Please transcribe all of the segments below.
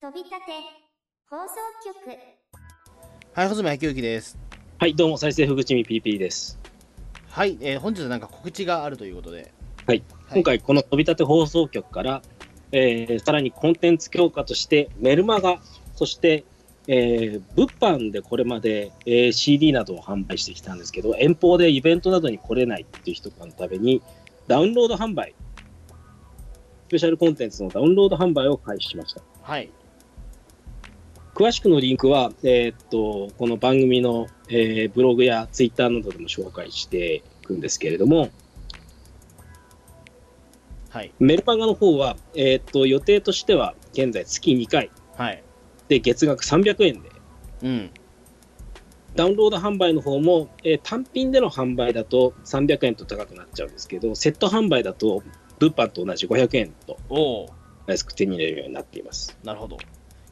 飛び立て放送局はい、穂積昭之です。はい、どうも、再生ふぐちみ PP です。はい、えー本日はなんか告知があるということで。はい、今回この飛び立て放送局から、えーさらにコンテンツ強化としてメルマガ、そして、えー物販でこれまで、えー CD などを販売してきたんですけど、遠方でイベントなどに来れないっていう人のために、ダウンロード販売、スペシャルコンテンツのダウンロード販売を開始しました。はい。詳しくのリンクは、えーっと、この番組の、えーブログやツイッターなどでも紹介していくんですけれども、はい。メルマガの方は、えーっと、予定としては、現在月2回はい。で月額300円で、うん。ダウンロード販売の方も、えー単品での販売だと300円と高くなっちゃうんですけど、セット販売だと物販と同じ500円と安く手に入れるようになっています。なるほど。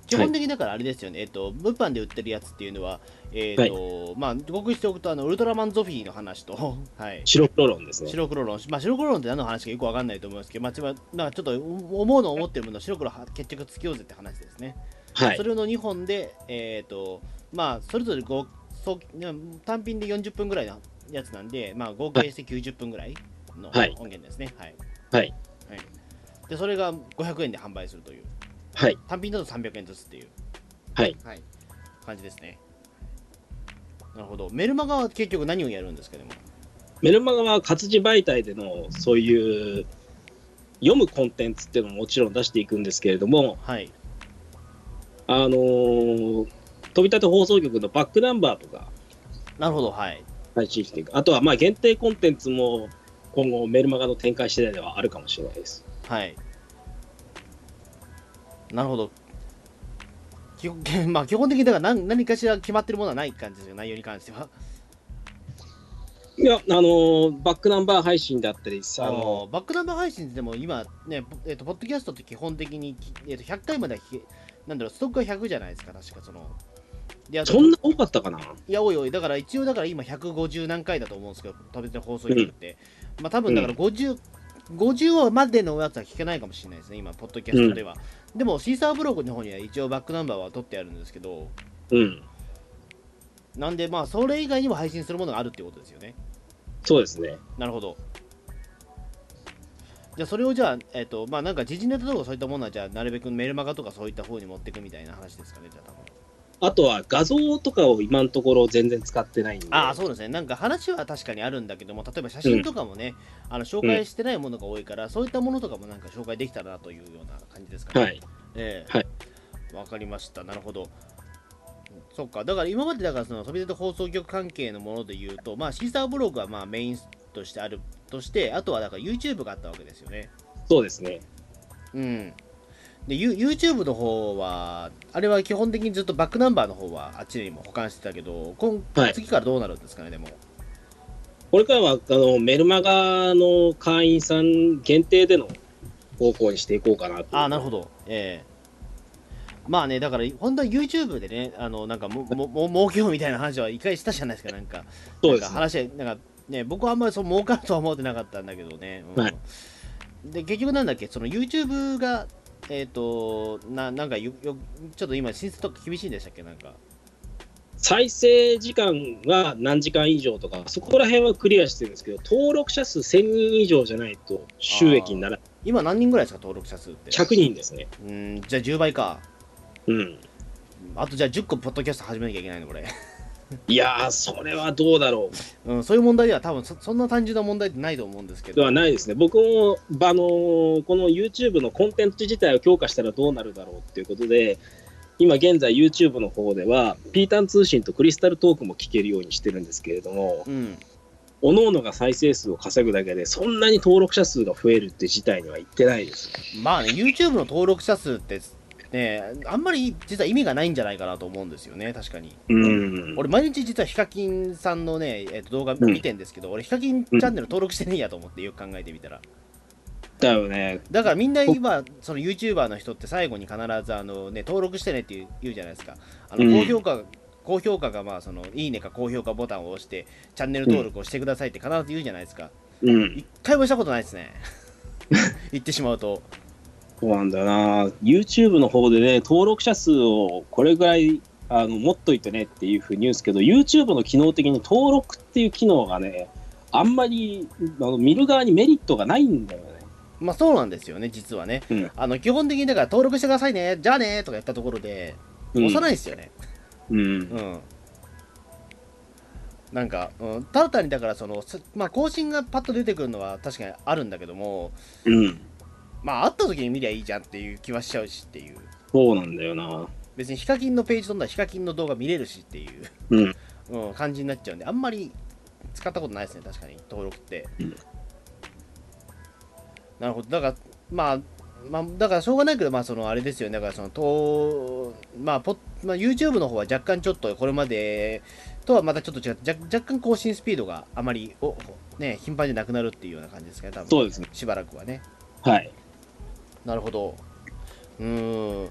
基本的にだからあれですよね、えっと、物販で売ってるやつっていうのは、えっと、まあ、告知しておくと、あの、ウルトラマンゾフィーの話と、はい。白黒論ですね。白黒論、まあ、白黒論って何の話かよくわかんないと思いますけど、まあ、ちまなんかちょっと思うの思ってるものを白黒は決着つけようぜって話ですね。はいそ。れの2本で、えっ、と、まあ、それぞれごそう単品で40分ぐらいのやつなんで、まあ、合計して90分ぐらいのはい音源ですね。はい。はい。はい、で、それが500円で販売するという。はい。単品だと300円ずつっていう、はい。はい、感じですね。なるほど。メルマガは結局何をやるんですかでも？メルマガは活字媒体でのそういう読むコンテンツっていうのももちろん出していくんですけれども、はい。あのー飛び立て放送局のバックナンバーとかなるほど。はい。配信していく。あとはまあ限定コンテンツも今後メルマガの展開次第ではあるかもしれないです。はい。なるほど。基本 まあ、基本的にだから何何かしら決まってるものはない感じですよ、内容に関しては。いや、あのーバックナンバー配信だったりさ、ああののバックナンバー配信でも今ね、ポえっとポッドキャストって基本的に、えっと100回までなんだろう、ストックが100じゃないですか、確かその。いやそんな多かったかな？いや、おいおい、だから一応、だから今150何回だと思うんですけど、食べて放送局って。まあ多分だから50、50までのやつは聞けないかもしれないですね、今、ポッドキャストでは。でも、シーサーブログの方には一応バックナンバーは取ってあるんですけど、うん。なんで、まあ、それ以外にも配信するものがあるっていうことですよね。そうですね。なるほど。じゃあ、それをじゃあ、えっ、と、まあ、なんか時事ネタとかそういったものは、じゃあ、なるべくメルマガとかそういった方に持っていくみたいな話ですかね、じゃあ、多分。あとは画像とかを今のところ全然使ってないんで。ああ、そうですね。なんか話は確かにあるんだけども、例えば写真とかもね、あの紹介してないものが多いから、そういったものとかもなんか紹介できたらなというような感じですかね。はい。ええはいわかりました。なるほど。そっか。だから今までだからその飛び出た放送局関係のもので言うと、まあシーサーブログはまあメインとしてあるとして、あとはだから YouTube があったわけですよね。そうですね。うん。で、ユ YouTube の方は、あれは基本的にずっとバックナンバーの方はあっちにも保管してたけど、今はい次からどうなるんですかね、でも。これからはあのメルマガの会員さん限定での方向にしていこうかなと。ああ、なるほど。ええまあね、だから、本当は YouTube でね、あの、なんかも、も、も、儲けようみたいな話は一回したじゃないですか、なんか。そうですなんか話、なんか、ね、僕はあんまりそう儲かるとは思ってなかったんだけどね。うんはいで、結局なんだっけ、その YouTube が、えっ、と、な、なんかよ、よ、ちょっと今、審査とか厳しいんでしたっけ、なんか。再生時間は何時間以上とか、そこら辺はクリアしてるんですけど、登録者数1000人以上じゃないと収益にならない。今何人ぐらいですか、登録者数って？100人ですね。うん、じゃあ10倍か。うん。あとじゃあ10個ポッドキャスト始めなきゃいけないの、これ。いやー、それはどうだろうん、そういう問題では多分そそんな単純な問題ってないと思うんですけう。ど。ではないですね。僕も、あのーこの YouTube のコンテンツ自体を強化したらどうなるだろうっていうことで、今現在 YouTube の方では、ピータン通信とクリスタルトークも聞けるようにしてるんですけれども、うん。各々が再生数を稼ぐだけで、そんなに登録者数が増えるって事態には言ってないです。まあね、YouTube の登録者数って、ね、あんまり実は意味がないんじゃないかなと思うんですよね、確かに。うん。俺、毎日実はヒカキンさんのね、えーと動画見てんですけど、俺、ヒカキンチャンネル登録してねえやと思って、よく考えてみたら。だよね。だからみんな今、その YouTuber の人って最後に必ずあの、ね、登録してねって言う言うじゃないですか。あのうん高評価、高評価が、まあ、そのいいねか高評価ボタンを押して、チャンネル登録をしてくださいって必ず言うじゃないですか。うん。一回もしたことないですね。言ってしまうと。そうなんだよな。YouTube の方でね、登録者数をこれぐらいあの持っといてねっていうふうに言うんですけど、YouTube の機能的に登録っていう機能がね、あんまりあの見る側にメリットがないんだよね。まあそうなんですよね、実はね。うんあの基本的にだから登録してくださいね、じゃあねとかやったところで、押さないですよね。うん。うん。なんか、うん、ただ単にだからその、すまあ、更新がパッと出てくるのは確かにあるんだけども、うん。まあ、会った時に見りゃいいじゃんっていう気はしちゃうしっていう。そうなんだよな。別にヒカキンのページ飛んだらヒカキンの動画見れるしっていう、うん。うん、感じになっちゃうんで、あんまり使ったことないですね、確かに、登録って。うんなるほど、だから、まあ、まあ、だからしょうがないけど、まあ、そのあれですよね、だからその、とまあポまあ、YouTube の方は若干ちょっとこれまでとはまたちょっと違って、若若干更新スピードがあまりお、ね、頻繁じゃなくなるっていうような感じですかね、多分そうですね。しばらくはね。はい。なるほど。うーん。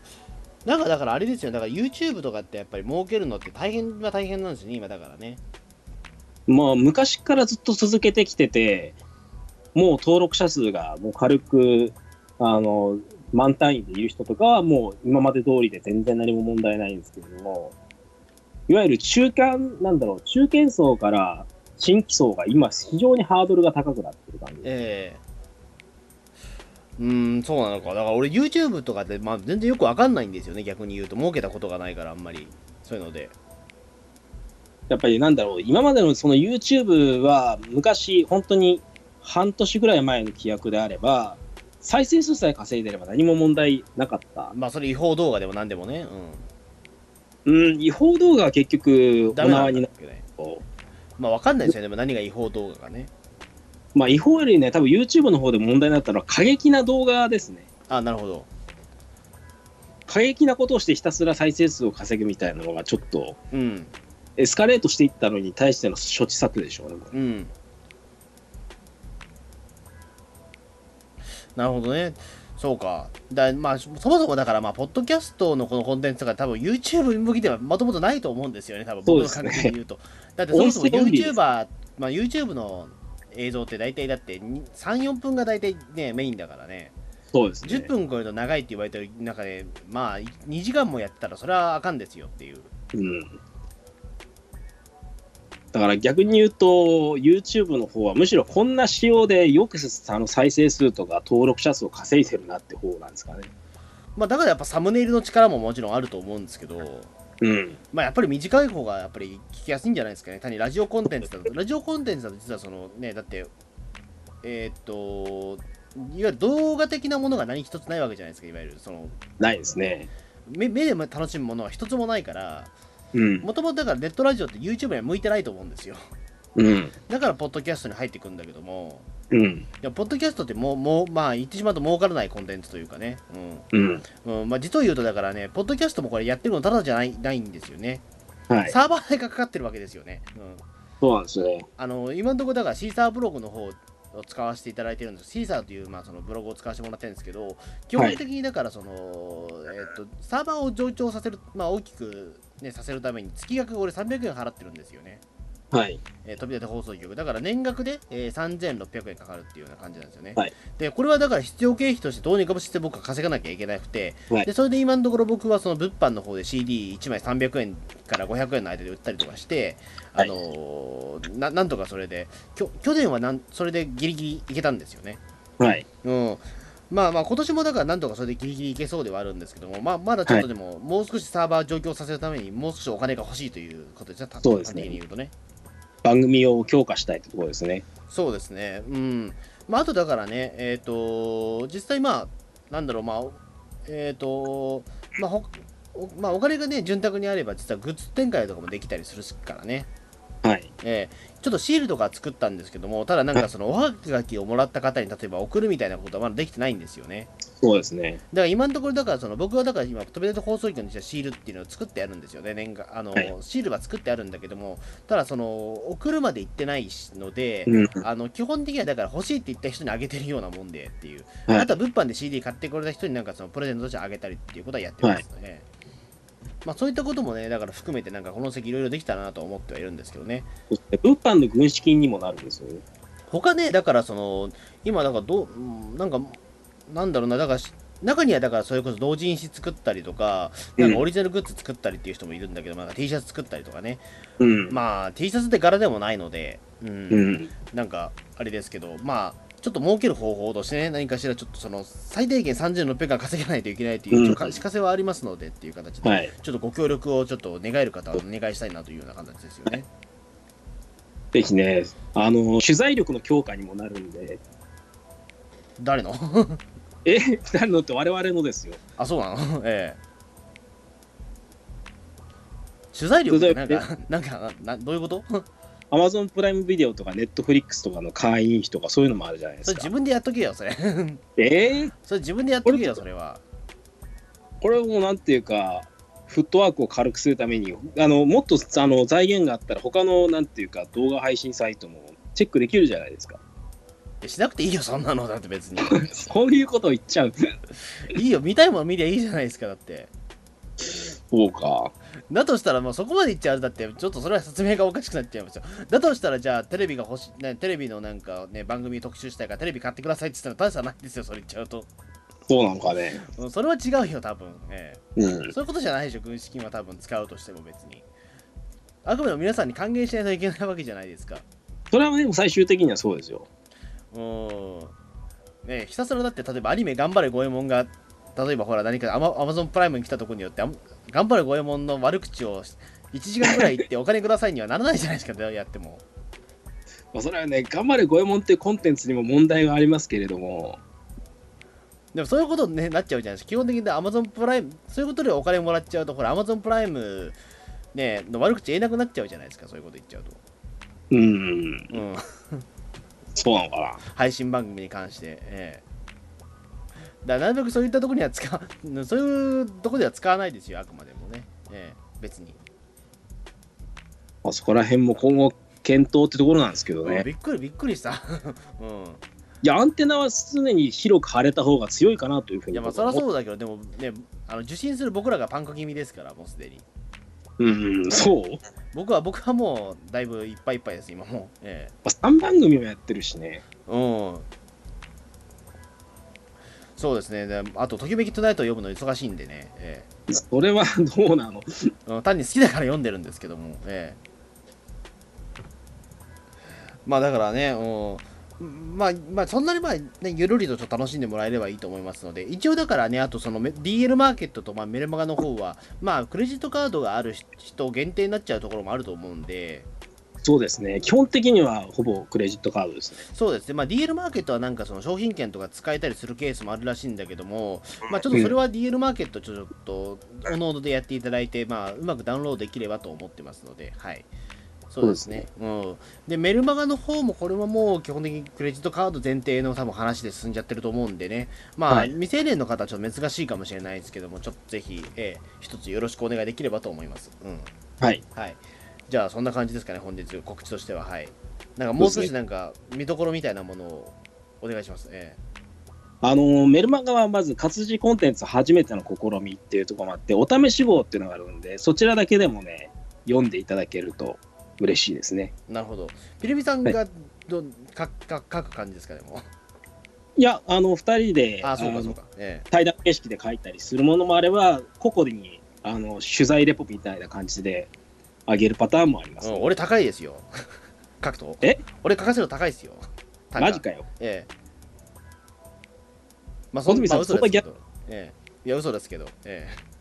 なんかだからあれですよ、だから YouTube とかってやっぱり儲けるのって大変は大変なんですよね、今だからね。まあ、昔からずっと続けてきてて、もう登録者数がもう軽く、あの、満単位でいる人とかはもう今まで通りで全然何も問題ないんですけれども、いわゆる中間、なんだろう、中堅層から新規層が今非常にハードルが高くなってる感じ。ええうーん、そうなのか。だから俺 YouTube とかって、まあ、全然よくわかんないんですよね、逆に言うと。儲けたことがないから、あんまり。そういうので。やっぱりなんだろう、今までのその YouTube は昔、本当に半年ぐらい前の規約であれば、再生数さえ稼いでれば何も問題なかった。まあ、それ違法動画でも何でもね。うん、違法動画は結局、お縄になるけどね。と、まあ、わかんないですよね。でも何が違法動画かね。まあ、違法よりね、多分 YouTube の方で問題になったのは過激な動画ですね。あ、なるほど。過激なことをしてひたすら再生数を稼ぐみたいなのがちょっとうん。エスカレートしていったのに対しての処置策でしょうね。うん。なるほどね。そうか。だまあ、そもそもだから、まあ、ポッドキャストのこのコンテンツが多分 YouTube 向きではもともとないと思うんですよね、多分僕の感覚で言うと。だってそもそも YouTuber、まあ、YouTube の映像って大体だって3、4分が大体ね、メインだからね。そうですね。10分超えると長いって言われてる中で、まあ、2時間もやったらそれはあかんですよっていう。うん。だから逆に言うと、YouTube の方はむしろこんな仕様でよくあの再生数とか登録者数を稼いでるなって方なんですかね。まあ、だからやっぱサムネイルの力ももちろんあると思うんですけど、うん。まあやっぱり短い方がやっぱり聞きやすいんじゃないですかね。単にラジオコンテンツだと。ラジオコンテンツだと実はそのね、だって、えーっと、いわゆる動画的なものが何一つないわけじゃないですか、いわゆるそのないですね。目目で楽しむものは一つもないから、うん。もともとだからネットラジオって YouTube には向いてないと思うんですよ。うん。だからポッドキャストに入ってくるんだけども、うん。いやポッドキャストってもう、もうまあ言ってしまうと儲からないコンテンツというかね。うん。うん。うん、まあ実を言うとだからね、ポッドキャストもこれやってるのただじゃないないんですよね。はい。サーバー代がかかってるわけですよね。うん。そうなんですね。あの今のところだからシーサーブログの方を使わせていただいてるんですシーサーという、まあ、そのブログを使わせてもらってるんですけど基本的にだからその、えっとサーバーを上長させる、まあ、大きく、ね、させるために月額俺300円払ってるんですよね、はい。えー飛び立て放送局。だから年額で、えー3600円かかるっていうような感じなんですよね、はい。でこれはだから必要経費としてどうにかして僕は稼がなきゃいけなくて、はい。でそれで今のところ僕はその物販の方で CD1 枚300円から500円の間で売ったりとかして、はい。あのーななんとかそれできょ去年はなんそれでギリギリいけたんですよね。はい。うん。まあまあ今年もだからなんとかそれでギリギリいけそうではあるんですけども、まあ、まだちょっとでも、もう少しサーバー状況させるためにもう少しお金が欲しいということですね。端的に言うとね。番組を強化したいってところですね。そうですね。うん。まあ、あとだからね、えっ、と、実際まあ、なんだろう、まあ、えっ、と、まあ、ほまあ、お金がね、潤沢にあれば、実はグッズ展開とかもできたりするからね。はい。えーちょっとシールとか作ったんですけども、ただなんかそのおはがきをもらった方に例えば送るみたいなことはまだできてないんですよね。そうですね。だから今のところ、だからその僕はだから今、飛び出て放送局にしてシールっていうのを作ってあるんですよね。年間あの、はいシールは作ってあるんだけども、ただその送るまで行ってないので、うん。あの基本的にはだから欲しいって言った人にあげてるようなもんでっていう、はいあとは物販で CD 買ってくれた人になんかそのプレゼントとしてあげたりっていうことはやってますね。まあそういったこともね、だから含めてなんかこの先いろいろできたらなと思ってはいるんですけどね。物販の軍資金にもなるんですよね。他ね、だからその、今だからどう、うんなんか、なんだろうな、だからし中にはだからそれこそ同人誌作ったりとか、なんかオリジナルグッズ作ったりっていう人もいるんだけど、まあ、T シャツ作ったりとかね、うん。まあ T シャツって柄でもないので、うんうん。なんかあれですけど、まあちょっと儲ける方法としてね、何かしらちょっとその最低限3600円稼げないといけないという、うんちょっと足かせはありますのでっていう形で、はい。ちょっとご協力をちょっと願える方はお願いしたいなというような形ですよね。ぜひね、あの、取材力の強化にもなるんで、誰の？え、なるのって我々のですよ。あ、そうなの？ええ。取材力ってなん取か、なんかな、どういうこと？アマゾンプライムビデオとかネットフリックスとかの会員費とかそういうのもあるじゃないですか。それ自分でやっとけよ、それ。えー、それ自分でやっとけよ、それは。これもなんていうか、フットワークを軽くするために、あのもっとあの財源があったら、他のなんていうか、動画配信サイトもチェックできるじゃないですか。えしなくていいよ、そんなの。だって別に。そういうことを言っちゃう。いいよ、見たいもの見りゃいいじゃないですか、だって。そうか。だとしたら、もうそこまで言っちゃうだって、ちょっとそれは説明がおかしくなっちゃいますよ。だとしたら、じゃあ、テレビが欲しい、ね、テレビのなんかね、番組特集したいから、テレビ買ってくださいって言ったら、大差ないですよ、それ言っちゃうと。そうなのかね。うんそれは違うよ、多分。ええうん。そういうことじゃないでしょ、軍資金は多分使うとしても別に。あくまでも皆さんに還元しないといけないわけじゃないですか。それはでも最終的にはそうですよ。うーん。ねひたすらだって、例えばアニメ頑張れ五右衛門が、例えばほら何かアマアマゾンプライムに来たところによって、あ頑張れ五右衛門の悪口を1時間ぐらい言ってお金くださいにはならないじゃないですか、やっても。まあ、それはね、頑張れ五右衛門っていうコンテンツにも問題がありますけれども、でもそういうことに、ね、なっちゃうじゃないですか。基本的にアマゾンプライム、そういうことでお金もらっちゃうと、ほら、アマゾンプライム、ね、の悪口言えなくなっちゃうじゃないですか、そういうこと言っちゃうと。うん、うん。そうなのかな。配信番組に関して、ええだなるべくそういったところには使う、そういうところでは使わないですよ、あくまでもね。ええ別に、まあ、そこら辺も今後検討ってところなんですけどね。びっくりびっくりした。うん。いや、アンテナは常に広く張れた方が強いかなというふうにいや、まあ、そりゃそうだけど、でもね、あの受信する僕らがパンク気味ですから、もうすでに。うん、そう？僕は、僕はもう、だいぶいっぱいいっぱいです、今もう。えまあ、3番組もやってるしね。えうん。そうですね。であと、ときめきトゥナイトを読むの忙しいんでね。えそれは どうなの？えうん単に好きだから読んでるんですけども。ええまあだからね、うん、まあ、まあ、そんなにまあ、ね、ゆるりとちょっと楽しんでもらえればいいと思いますので、一応だからね、あとそのメ DL マーケットとまあメルマガの方は、まあ、クレジットカードがある人限定になっちゃうところもあると思うんで、そうですね。基本的にはほぼクレジットカードですね。そうですね、まあ、DL マーケットはなんかその商品券とか使えたりするケースもあるらしいんだけども、まあ、ちょっとそれは DL マーケットちょっとおのおのでやっていただいて、まあ、うまくダウンロードできればと思ってますので、はい。そうですね。うん。で、メルマガの方も、これはもう基本的にクレジットカード前提の多分話で進んじゃってると思うんでね、まあ、はい未成年の方はちょっと難しいかもしれないですけども、ちょっとぜひ、えー一つよろしくお願いできればと思います。うん。はい。はい。じゃあ、そんな感じですかね、本日、告知としては。はい。なんか、もう少しなんか、見どころみたいなものをお願いします。えあのメルマガはまず活字コンテンツ初めての試みっていうところもあって、お試し号っていうのがあるんで、そちらだけでもね、読んでいただけると嬉しいですね。えなるほど。ピルミさんがど、かか書く感じですかね、もう。いや、あの、二人で、あ、そうあのか、そうか。え対談形式で書いたりするものもあれば、個々にあの取材レポみたいな感じであげるパターンもあります、えうん、俺、高いですよ。書くと。え？俺、書かせるの高いですよ。マジかよ。ええ。まあ、小泉さんまあ嘘ですけど。ええ。いや、嘘ですけど。ええ。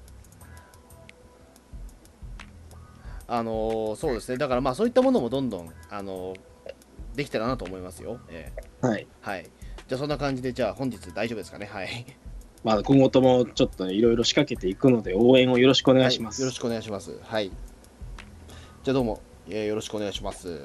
あのーそうですね。だから、まあ、そういったものもどんどん、あのーできたらなと思いますよ。ええ。はい。はい。じゃあ、そんな感じで、じゃあ、本日大丈夫ですかね？はい。まあ、今後ともちょっとね、いろいろ仕掛けていくので、応援をよろしくお願いします。はいよろしくお願いします。はい。じゃあ、どうも、えーよろしくお願いします。